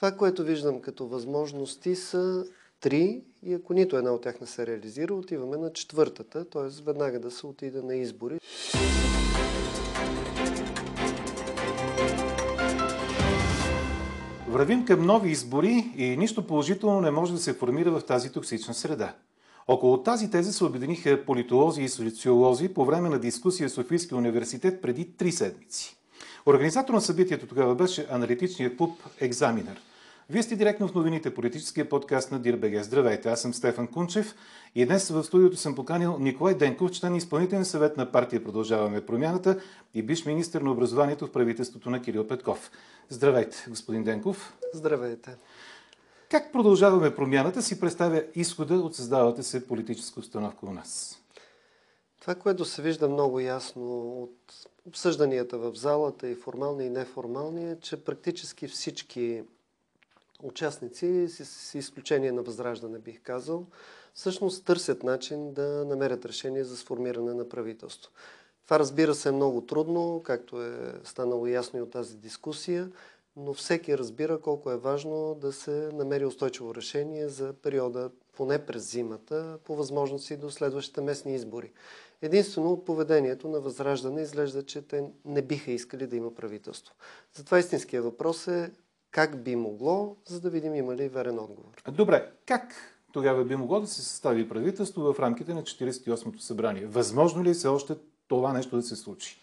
Това, което виждам като възможности са три и ако нито една от тях не се реализира, отиваме на четвъртата, т.е. веднага да се отиде на избори. Вървим към нови избори и нищо положително не може да се формира в тази токсична среда. Около тази теза се обединиха политолози и социолози по време на дискусия в Софийския университет преди три седмици. Организатор на събитието тогава беше аналитичният клуб Екзаминер. Вие сте директно в новините, политическия подкаст на Дирбеге. Здравейте, аз съм Стефан Кунчев и днес в студиото съм поканил Николай Денков, член изпълнителен съвет на партия Продължаваме промяната и биш министр на образованието в правителството на Кирил Петков. Здравейте, господин Денков. Здравейте. Как продължаваме промяната си представя изхода от създавата се политическа установка у нас? Това, което се вижда много ясно от обсъжданията в залата и формални и неформални, е, че практически всички участници, с изключение на възраждане бих казал, всъщност търсят начин да намерят решение за сформиране на правителство. Това разбира се е много трудно, както е станало ясно и от тази дискусия, но всеки разбира колко е важно да се намери устойчиво решение за периода поне през зимата, по възможности до следващите местни избори. Единствено от поведението на Възраждане изглежда, че те не биха искали да има правителство. Затова истинския въпрос е как би могло, за да видим има ли верен отговор. Добре, как тогава би могло да се състави правителство в рамките на 48-то събрание? Възможно ли е все още това нещо да се случи?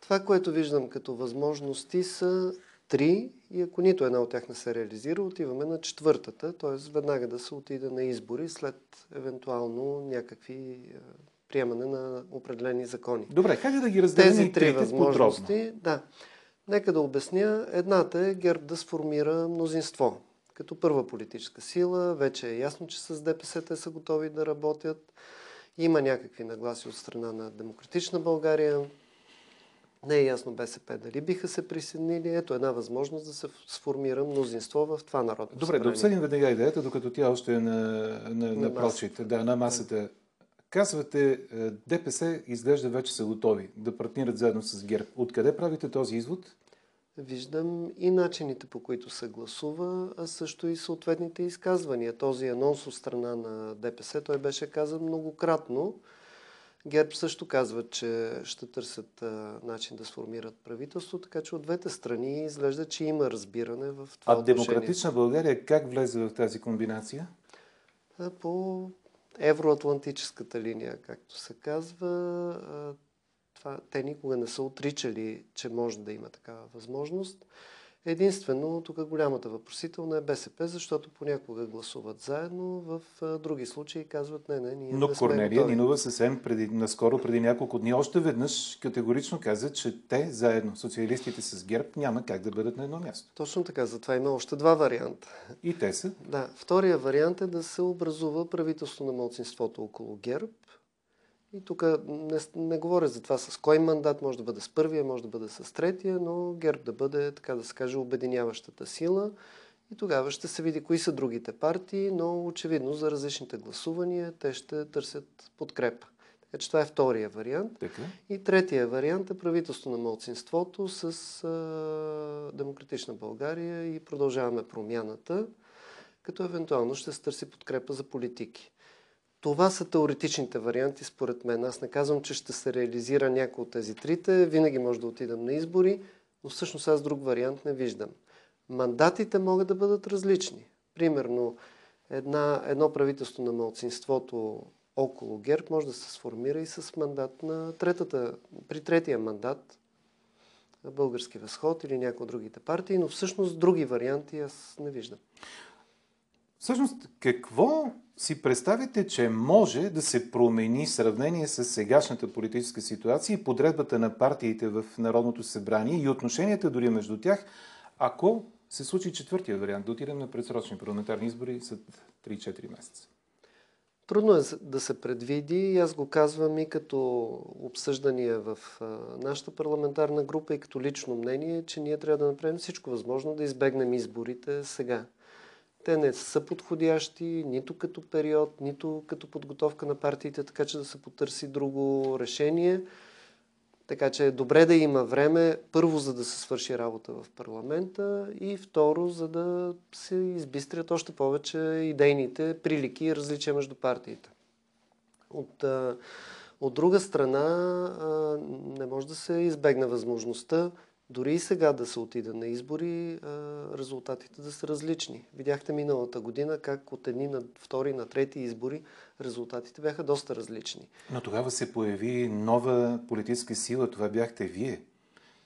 Това, което виждам като възможности са три и ако нито една от тях не се реализира, отиваме на четвъртата, т.е. веднага да се отиде на избори след евентуално някакви е, приемане на определени закони. Добре, как да ги разделим Тези три възможности, подробно? да. Нека да обясня. Едната е ГЕРБ да сформира мнозинство. Като първа политическа сила, вече е ясно, че с ДПС те са готови да работят. Има някакви нагласи от страна на Демократична България. Не е ясно БСП дали биха се присъединили. Ето една възможност да се сформира мнозинство в това народно Добре, да обсъдим веднага идеята, докато тя още е на, на, на, на прочите, да, на масата. Казвате, е, ДПС изглежда вече са готови да партнират заедно с ГЕРБ. Откъде правите този извод? Виждам и начините по които се гласува, а също и съответните изказвания. Този анонс от страна на ДПС, той беше казан многократно. ГЕРБ също казва, че ще търсят а, начин да сформират правителство, така че от двете страни изглежда, че има разбиране в това А отношение. Демократична България как влезе в тази комбинация? По евроатлантическата линия, както се казва. Това, те никога не са отричали, че може да има такава възможност. Единствено, тук голямата въпросителна е БСП, защото понякога гласуват заедно, в други случаи казват не, не, ние Но не сме Корнелия готови. Нинова съвсем преди, наскоро, преди няколко дни, още веднъж категорично каза, че те заедно, социалистите с ГЕРБ, няма как да бъдат на едно място. Точно така, затова има още два варианта. И те са? Да. Втория вариант е да се образува правителство на младсинството около ГЕРБ, и тук не, не говоря за това с кой мандат, може да бъде с първия, може да бъде с третия, но ГЕРБ да бъде, така да се каже, обединяващата сила. И тогава ще се види кои са другите партии, но очевидно за различните гласувания те ще търсят подкрепа. Така че това е втория вариант. Така. И третия вариант е правителство на младсинството с а, Демократична България и продължаваме промяната, като евентуално ще се търси подкрепа за политики. Това са теоретичните варианти, според мен. Аз не казвам, че ще се реализира някой от тези трите. Винаги може да отидам на избори, но всъщност аз друг вариант не виждам. Мандатите могат да бъдат различни. Примерно, една, едно правителство на мълцинството около ГЕРБ може да се сформира и с мандат на третата, при третия мандат Български възход или някои от другите партии, но всъщност други варианти аз не виждам. Всъщност, какво си представите, че може да се промени в сравнение с сегашната политическа ситуация и подредбата на партиите в Народното събрание и отношенията дори между тях, ако се случи четвъртия вариант, да отидем на предсрочни парламентарни избори след 3-4 месеца? Трудно е да се предвиди и аз го казвам и като обсъждания в нашата парламентарна група и като лично мнение, че ние трябва да направим всичко възможно да избегнем изборите сега. Те не са подходящи нито като период, нито като подготовка на партиите, така че да се потърси друго решение. Така че е добре да има време, първо за да се свърши работа в парламента и второ за да се избистрят още повече идейните прилики и различия между партиите. От, от друга страна не може да се избегне възможността дори и сега да се отида на избори, резултатите да са различни. Видяхте миналата година как от едни на втори, на трети избори резултатите бяха доста различни. Но тогава се появи нова политическа сила, това бяхте вие.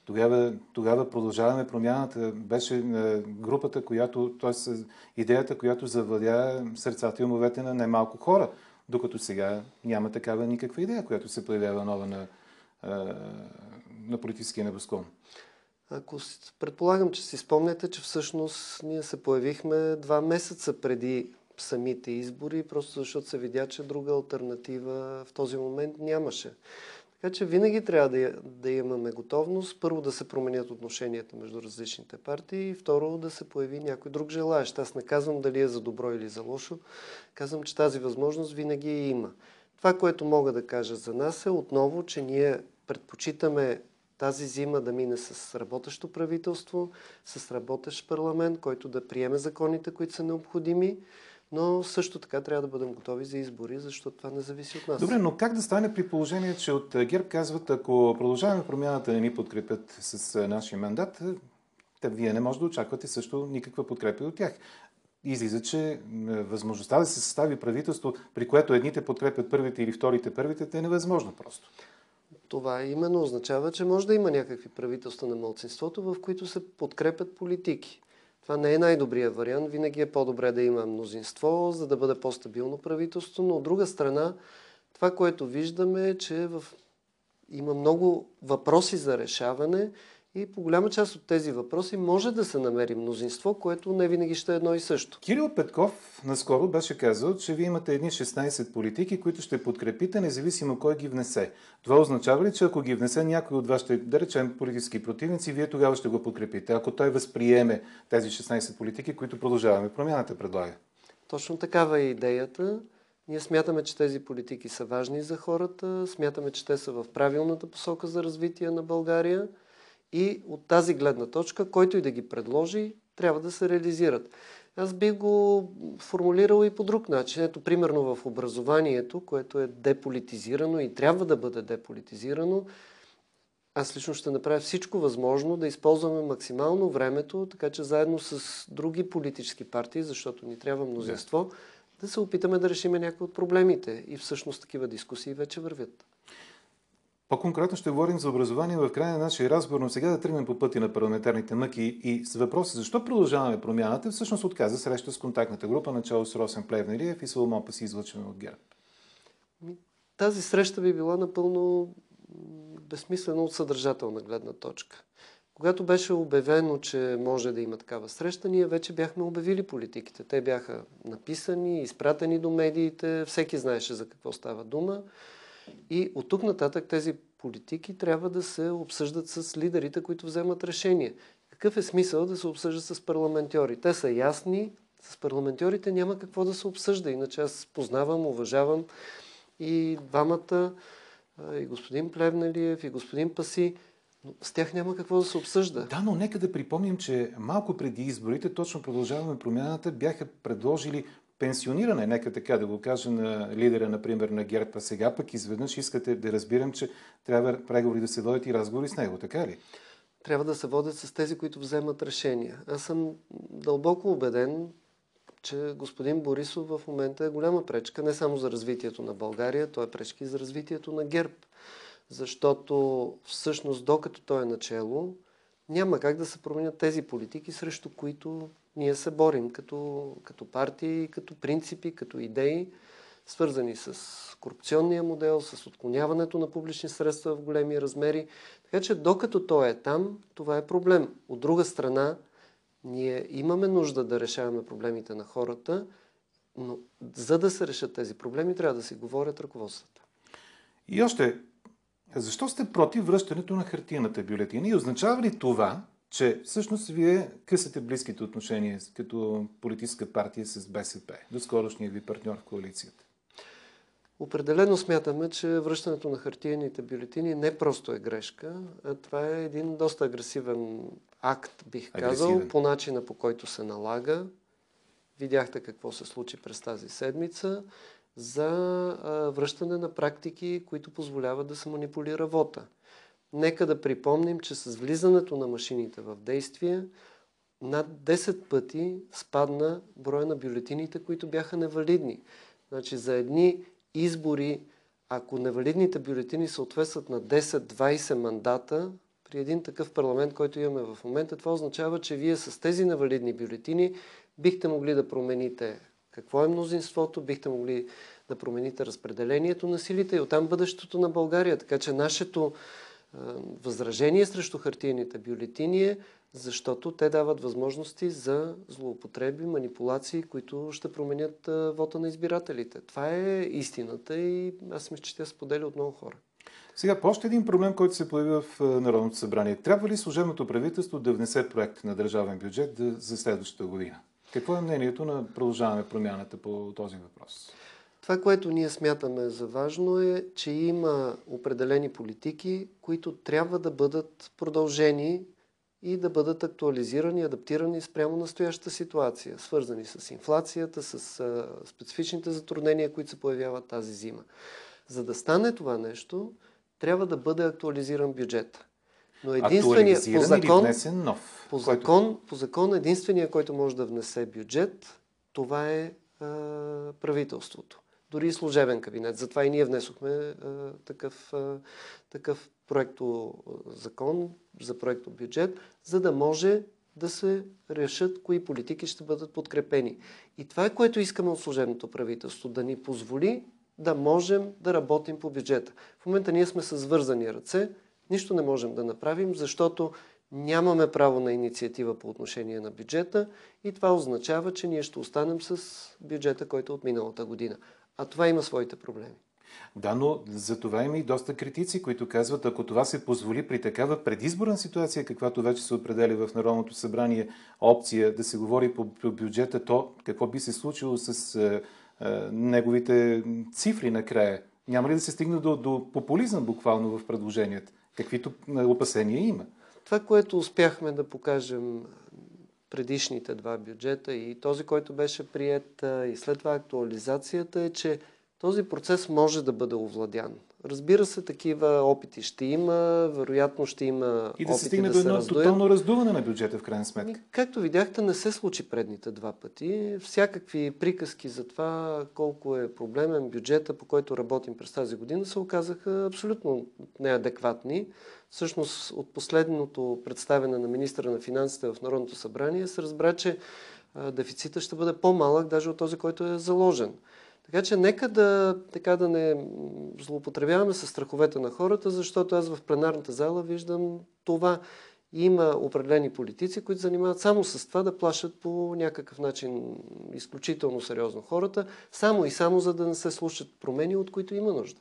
Тогава, тогава продължаваме промяната. Беше групата, която, т.е. идеята, която завладя сърцата и умовете на немалко хора, докато сега няма такава никаква идея, която се появява нова на, на политическия небосклон. Ако предполагам, че си спомняте, че всъщност ние се появихме два месеца преди самите избори, просто защото се видя, че друга альтернатива в този момент нямаше. Така че винаги трябва да, да имаме готовност, първо да се променят отношенията между различните партии и второ да се появи някой друг желаящ. Аз не казвам дали е за добро или за лошо, казвам, че тази възможност винаги има. Това, което мога да кажа за нас е отново, че ние предпочитаме тази зима да мине с работещо правителство, с работещ парламент, който да приеме законите, които са необходими, но също така трябва да бъдем готови за избори, защото това не зависи от нас. Добре, но как да стане при положение, че от ГЕРБ казват, ако продължаваме промяната не ни подкрепят с нашия мандат, те вие не може да очаквате също никаква подкрепа от тях. Излиза, че възможността да се състави правителство, при което едните подкрепят първите или вторите първите, е невъзможно просто. Това именно означава, че може да има някакви правителства на мълцинството, в които се подкрепят политики. Това не е най-добрият вариант. Винаги е по-добре да има мнозинство, за да бъде по-стабилно правителство. Но от друга страна, това, което виждаме е, че в... има много въпроси за решаване и по голяма част от тези въпроси може да се намери мнозинство, което не винаги ще е едно и също. Кирил Петков наскоро беше казал, че вие имате едни 16 политики, които ще подкрепите, независимо кой ги внесе. Това означава ли, че ако ги внесе някой от вашите, да речем, политически противници, вие тогава ще го подкрепите, ако той възприеме тези 16 политики, които продължаваме промяната предлага? Точно такава е идеята. Ние смятаме, че тези политики са важни за хората, смятаме, че те са в правилната посока за развитие на България – и от тази гледна точка, който и да ги предложи, трябва да се реализират. Аз би го формулирал и по друг начин. Ето, примерно в образованието, което е деполитизирано и трябва да бъде деполитизирано, аз лично ще направя всичко възможно да използваме максимално времето, така че заедно с други политически партии, защото ни трябва мнозинство, да се опитаме да решим някои от проблемите. И всъщност такива дискусии вече вървят. По-конкретно ще говорим за образование в края на нашия разговор, но сега да тръгнем по пъти на парламентарните мъки и с въпроса защо продължаваме промяната, всъщност отказа среща с контактната група, начало с Росен Плевнелиев и Соломон Паси, излъчване от ГЕРБ. Тази среща би била напълно безсмислена от съдържателна гледна точка. Когато беше обявено, че може да има такава среща, ние вече бяхме обявили политиките. Те бяха написани, изпратени до медиите, всеки знаеше за какво става дума. И от тук нататък тези политики трябва да се обсъждат с лидерите, които вземат решение. Какъв е смисъл да се обсъжда с парламентьори? Те са ясни, с парламентьорите няма какво да се обсъжда. Иначе аз познавам, уважавам и двамата, и господин Плевналиев, и господин Паси. Но с тях няма какво да се обсъжда. Да, но нека да припомним, че малко преди изборите, точно продължаваме промяната, бяха предложили пенсиониране, нека така да го кажа на лидера, например, на ГЕРБ, а сега пък изведнъж искате да разбирам, че трябва преговори да се водят и разговори с него, така ли? Трябва да се водят с тези, които вземат решения. Аз съм дълбоко убеден, че господин Борисов в момента е голяма пречка не само за развитието на България, той е пречка и за развитието на ГЕРБ. Защото всъщност, докато той е начало, няма как да се променят тези политики, срещу които ние се борим като, като партии, като принципи, като идеи, свързани с корупционния модел, с отклоняването на публични средства в големи размери. Така че докато той е там, това е проблем. От друга страна, ние имаме нужда да решаваме проблемите на хората, но за да се решат тези проблеми, трябва да си говорят ръководствата. И още, защо сте против връщането на хартияната бюлетина и означава ли това, че всъщност вие късате близките отношения като политическа партия с БСП, до скорошния ви партньор в коалицията? Определено смятаме, че връщането на хартиените бюлетини не просто е грешка, а това е един доста агресивен акт, бих казал, агресивен. по начина по който се налага. Видяхте какво се случи през тази седмица за връщане на практики, които позволяват да се манипулира вота. Нека да припомним, че с влизането на машините в действие над 10 пъти спадна броя на бюлетините, които бяха невалидни. Значи за едни избори, ако невалидните бюлетини съответстват на 10-20 мандата, при един такъв парламент, който имаме в момента, това означава, че вие с тези невалидни бюлетини бихте могли да промените какво е мнозинството, бихте могли да промените разпределението на силите и оттам бъдещето на България. Така че нашето възражение срещу хартиените бюлетини е защото те дават възможности за злоупотреби, манипулации, които ще променят вота на избирателите. Това е истината и аз мисля, че тя споделя от много хора. Сега, по още един проблем, който се появи в Народното събрание. Трябва ли служебното правителство да внесе проект на държавен бюджет за следващата година? Какво е мнението на продължаване промяната по този въпрос? Това, което ние смятаме за важно е, че има определени политики, които трябва да бъдат продължени и да бъдат актуализирани, адаптирани спрямо настоящата ситуация, свързани с инфлацията, с специфичните затруднения, които се появяват тази зима. За да стане това нещо, трябва да бъде актуализиран бюджет. Но единствения по закон, нов, по, закон, по закон единствения, който може да внесе бюджет, това е а, правителството дори и служебен кабинет. Затова и ние внесохме а, такъв, а, такъв проекто закон за проекто бюджет, за да може да се решат кои политики ще бъдат подкрепени. И това е което искаме от служебното правителство, да ни позволи да можем да работим по бюджета. В момента ние сме с вързани ръце, нищо не можем да направим, защото нямаме право на инициатива по отношение на бюджета и това означава, че ние ще останем с бюджета, който е от миналата година. А това има своите проблеми. Да, но за това има и доста критици, които казват, ако това се позволи при такава предизборна ситуация, каквато вече се определя в Народното събрание, опция да се говори по бюджета, то какво би се случило с е, е, неговите цифри накрая? Няма ли да се стигне до, до популизъм буквално в предложенията? Каквито е, опасения има? Това, което успяхме да покажем предишните два бюджета и този, който беше прият и след това актуализацията е, че този процес може да бъде овладян. Разбира се, такива опити ще има, вероятно ще има. И да се стигне да до едно тотално раздуване на бюджета, в крайна сметка. Ами, както видяхте, не се случи предните два пъти. Всякакви приказки за това колко е проблемен бюджета, по който работим през тази година, се оказаха абсолютно неадекватни. Всъщност, от последното представяне на министра на финансите в Народното събрание се разбра, че дефицита ще бъде по-малък, даже от този, който е заложен. Така че нека да, така да не злоупотребяваме с страховете на хората, защото аз в пленарната зала виждам това. Има определени политици, които занимават само с това да плашат по някакъв начин изключително сериозно хората, само и само за да не се случат промени, от които има нужда.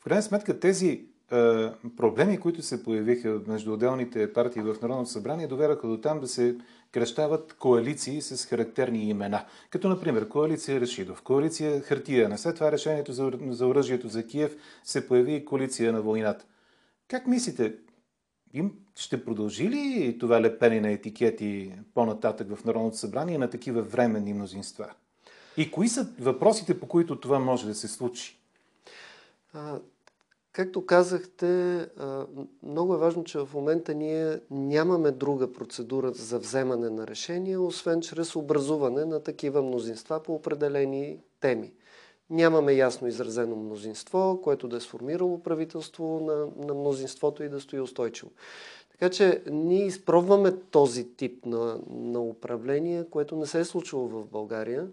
В крайна сметка тези е, проблеми, които се появиха между отделните партии в Народното събрание, доведаха до там да се кръщават коалиции с характерни имена. Като, например, коалиция Решидов, коалиция Хартия. След това решението за, за оръжието за Киев се появи и коалиция на войната. Как мислите, им ще продължи ли това лепене на етикети по-нататък в Народното събрание на такива временни мнозинства? И кои са въпросите, по които това може да се случи? Както казахте, много е важно, че в момента ние нямаме друга процедура за вземане на решение, освен чрез образуване на такива мнозинства по определени теми. Нямаме ясно изразено мнозинство, което да е сформирало правителство на, на мнозинството и да стои устойчиво. Така че ние изпробваме този тип на, на управление, което не се е случило в България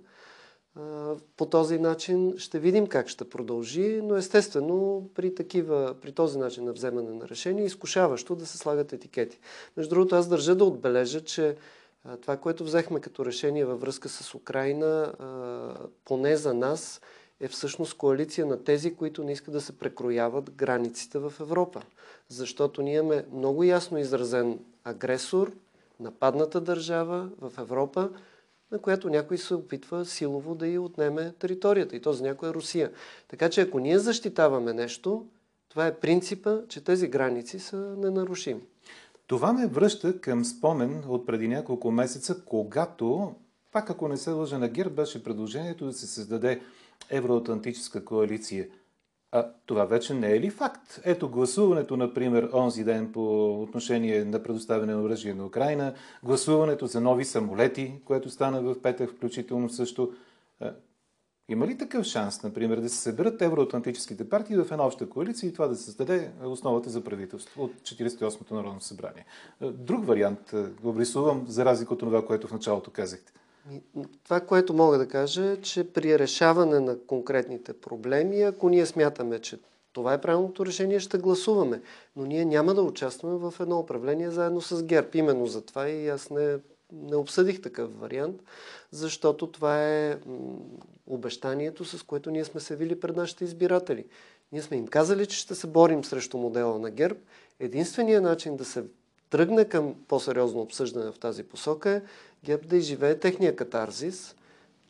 по този начин ще видим как ще продължи, но естествено при, такива, при този начин на вземане на решение е изкушаващо да се слагат етикети. Между другото, аз държа да отбележа, че това, което взехме като решение във връзка с Украина, поне за нас, е всъщност коалиция на тези, които не искат да се прекрояват границите в Европа. Защото ние имаме много ясно изразен агресор, нападната държава в Европа, на която някой се опитва силово да й отнеме територията. И то за някоя Русия. Така че ако ние защитаваме нещо, това е принципа, че тези граници са ненарушими. Това ме връща към спомен от преди няколко месеца, когато, пак ако не се лъжа на ГЕРБ, беше предложението да се създаде евроатлантическа коалиция. А това вече не е ли факт? Ето гласуването, например, онзи ден по отношение на предоставяне на оръжие на Украина, гласуването за нови самолети, което стана в петък включително също. Има ли такъв шанс, например, да се съберат евроатлантическите партии в една обща коалиция и това да създаде основата за правителство от 48-то Народно събрание? Друг вариант го обрисувам, за разлика от това, което в началото казахте. Това, което мога да кажа е, че при решаване на конкретните проблеми, ако ние смятаме, че това е правилното решение, ще гласуваме. Но ние няма да участваме в едно управление заедно с ГЕРБ. Именно за това и аз не, не обсъдих такъв вариант, защото това е обещанието, с което ние сме се вили пред нашите избиратели. Ние сме им казали, че ще се борим срещу модела на ГЕРБ. Единственият начин да се тръгне към по-сериозно обсъждане в тази посока е ГЕРБ да изживее техния катарзис,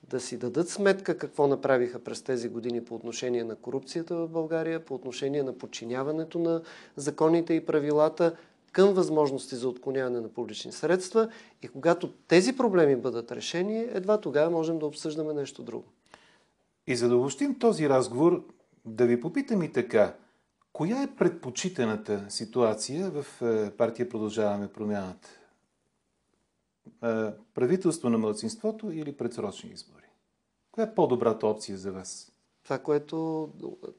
да си дадат сметка какво направиха през тези години по отношение на корупцията в България, по отношение на подчиняването на законите и правилата към възможности за отклоняване на публични средства и когато тези проблеми бъдат решени, едва тогава можем да обсъждаме нещо друго. И за да обобщим този разговор, да ви попитам и така, коя е предпочитаната ситуация в е, партия Продължаваме промяната? правителство на младсинството или предсрочни избори? Коя е по-добрата опция за вас? Това, което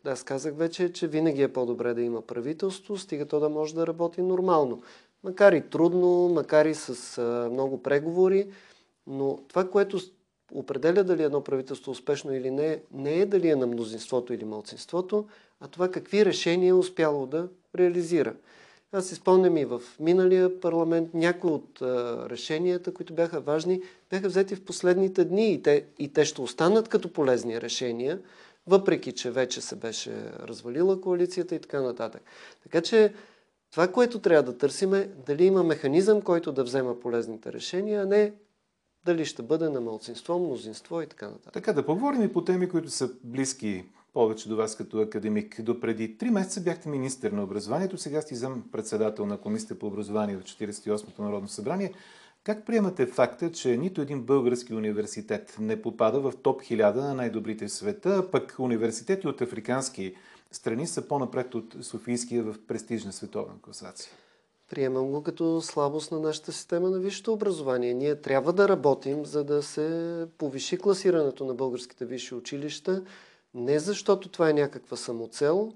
аз казах вече, е, че винаги е по-добре да има правителство, стига то да може да работи нормално. Макар и трудно, макар и с а, много преговори, но това, което определя дали едно правителство успешно или не, не е дали е на мнозинството или малцинството, а това какви решения е успяло да реализира. Аз си спомням и в миналия парламент някои от а, решенията, които бяха важни, бяха взети в последните дни и те, и те ще останат като полезни решения, въпреки че вече се беше развалила коалицията и така нататък. Така че това, което трябва да търсим е дали има механизъм, който да взема полезните решения, а не дали ще бъде на малцинство, мнозинство и така нататък. Така да поговорим и по теми, които са близки повече до вас като академик. До преди три месеца бяхте министър на образованието, сега сте зам председател на Комисията по образование в 48-то Народно събрание. Как приемате факта, че нито един български университет не попада в топ 1000 на най-добрите в света, а пък университети от африкански страни са по-напред от Софийския в престижна световна класация? Приемам го като слабост на нашата система на висшето образование. Ние трябва да работим, за да се повиши класирането на българските висши училища не защото това е някаква самоцел,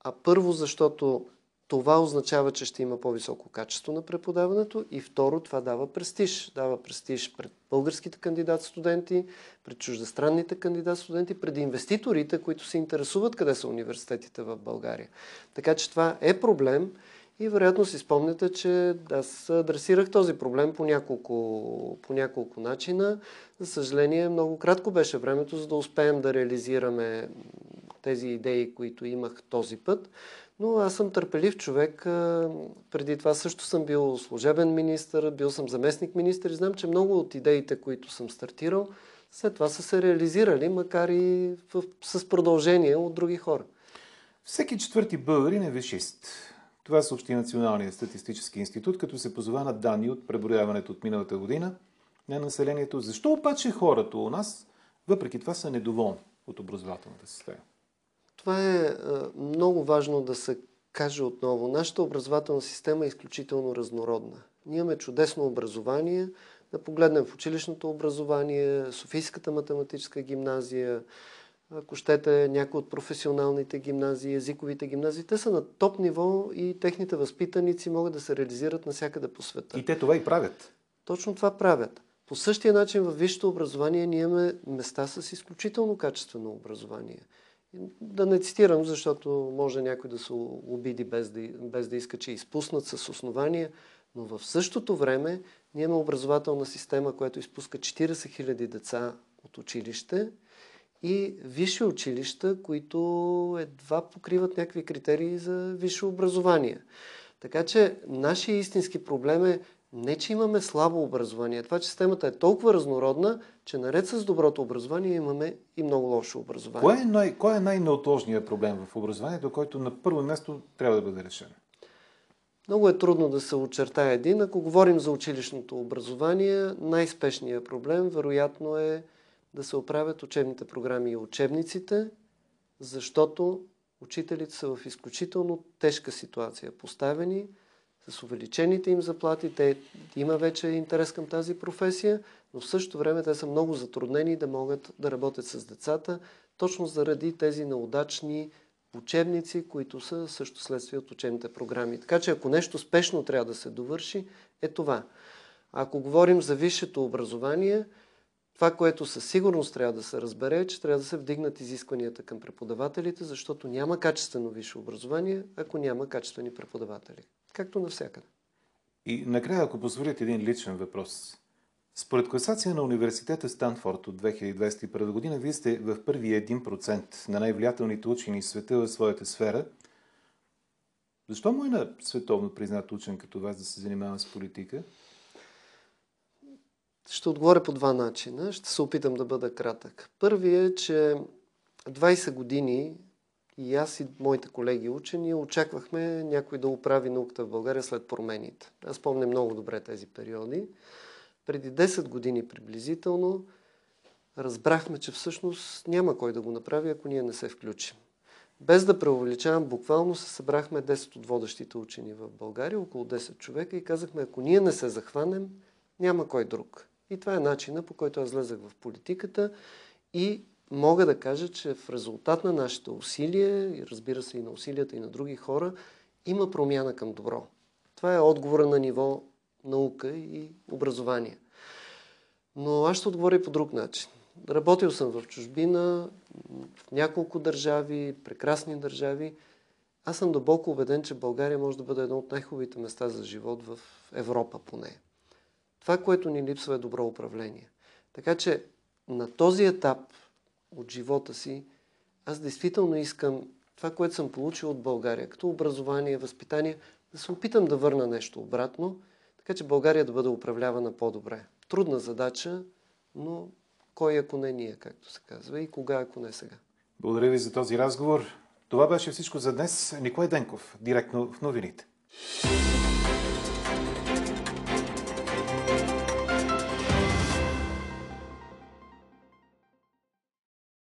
а първо защото това означава, че ще има по-високо качество на преподаването и второ, това дава престиж. Дава престиж пред българските кандидат-студенти, пред чуждестранните кандидат-студенти, пред инвеститорите, които се интересуват къде са университетите в България. Така че това е проблем и вероятно си спомняте, че аз адресирах този проблем по няколко, по няколко начина. За съжаление, много кратко беше времето, за да успеем да реализираме тези идеи, които имах този път. Но аз съм търпелив човек. Преди това също съм бил служебен министр, бил съм заместник министр и знам, че много от идеите, които съм стартирал, след това са се реализирали, макар и в, с продължение от други хора. Всеки четвърти българин е вишист. Това съобщи Националният статистически институт, като се позова на данни от преброяването от миналата година на населението. Защо обаче хората у нас, въпреки това, са недоволни от образователната система? Това е много важно да се каже отново. Нашата образователна система е изключително разнородна. Ние имаме чудесно образование. Да погледнем в училищното образование, Софийската математическа гимназия, ако щете, някои от професионалните гимназии, езиковите гимназии, те са на топ ниво и техните възпитаници могат да се реализират навсякъде по света. И те това и правят. Точно това правят. По същия начин във висшето образование ние имаме места с изключително качествено образование. Да не цитирам, защото може някой да се обиди без да, без да иска, че е изпуснат с основания, но в същото време ние имаме образователна система, която изпуска 40 000 деца от училище – и висши училища, които едва покриват някакви критерии за висше образование. Така че нашия истински проблем е Не, че имаме слабо образование. Това, че системата е толкова разнородна, че наред с доброто образование имаме и много лошо образование. Кой е, най- кой е най-неотложният проблем в образованието, който на първо място трябва да бъде решен? Много е трудно да се очертае един. Ако говорим за училищното образование, най-спешният проблем вероятно е да се оправят учебните програми и учебниците, защото учителите са в изключително тежка ситуация. Поставени с увеличените им заплати, те има вече интерес към тази професия, но в същото време те са много затруднени да могат да работят с децата, точно заради тези неудачни учебници, които са също следствие от учебните програми. Така че ако нещо спешно трябва да се довърши, е това. Ако говорим за висшето образование, това, което със сигурност трябва да се разбере, е, че трябва да се вдигнат изискванията към преподавателите, защото няма качествено висше образование, ако няма качествени преподаватели. Както навсякъде. И накрая, ако позволите един личен въпрос. Според класация на университета Станфорд от 2021 година, вие сте в първи 1% на най-влиятелните учени в света в своята сфера. Защо му е на световно признат учен като вас да се занимава с политика? Ще отговоря по два начина. Ще се опитам да бъда кратък. Първият е, че 20 години и аз и моите колеги учени очаквахме някой да оправи науката в България след промените. Аз помня много добре тези периоди. Преди 10 години приблизително разбрахме, че всъщност няма кой да го направи, ако ние не се включим. Без да преувеличавам, буквално се събрахме 10 от водещите учени в България, около 10 човека и казахме, ако ние не се захванем, няма кой друг. И това е начина, по който аз влезах в политиката и мога да кажа, че в резултат на нашите усилия, и разбира се и на усилията и на други хора, има промяна към добро. Това е отговора на ниво наука и образование. Но аз ще отговоря и по друг начин. Работил съм в чужбина, в няколко държави, прекрасни държави. Аз съм дълбоко убеден, че България може да бъде едно от най-хубавите места за живот в Европа поне. Това, което ни липсва е добро управление. Така че на този етап от живота си, аз действително искам това, което съм получил от България, като образование, възпитание, да се опитам да върна нещо обратно, така че България да бъде управлявана по-добре. Трудна задача, но кой ако не ние, както се казва, и кога ако не сега. Благодаря ви за този разговор. Това беше всичко за днес. Николай Денков, директно в новините.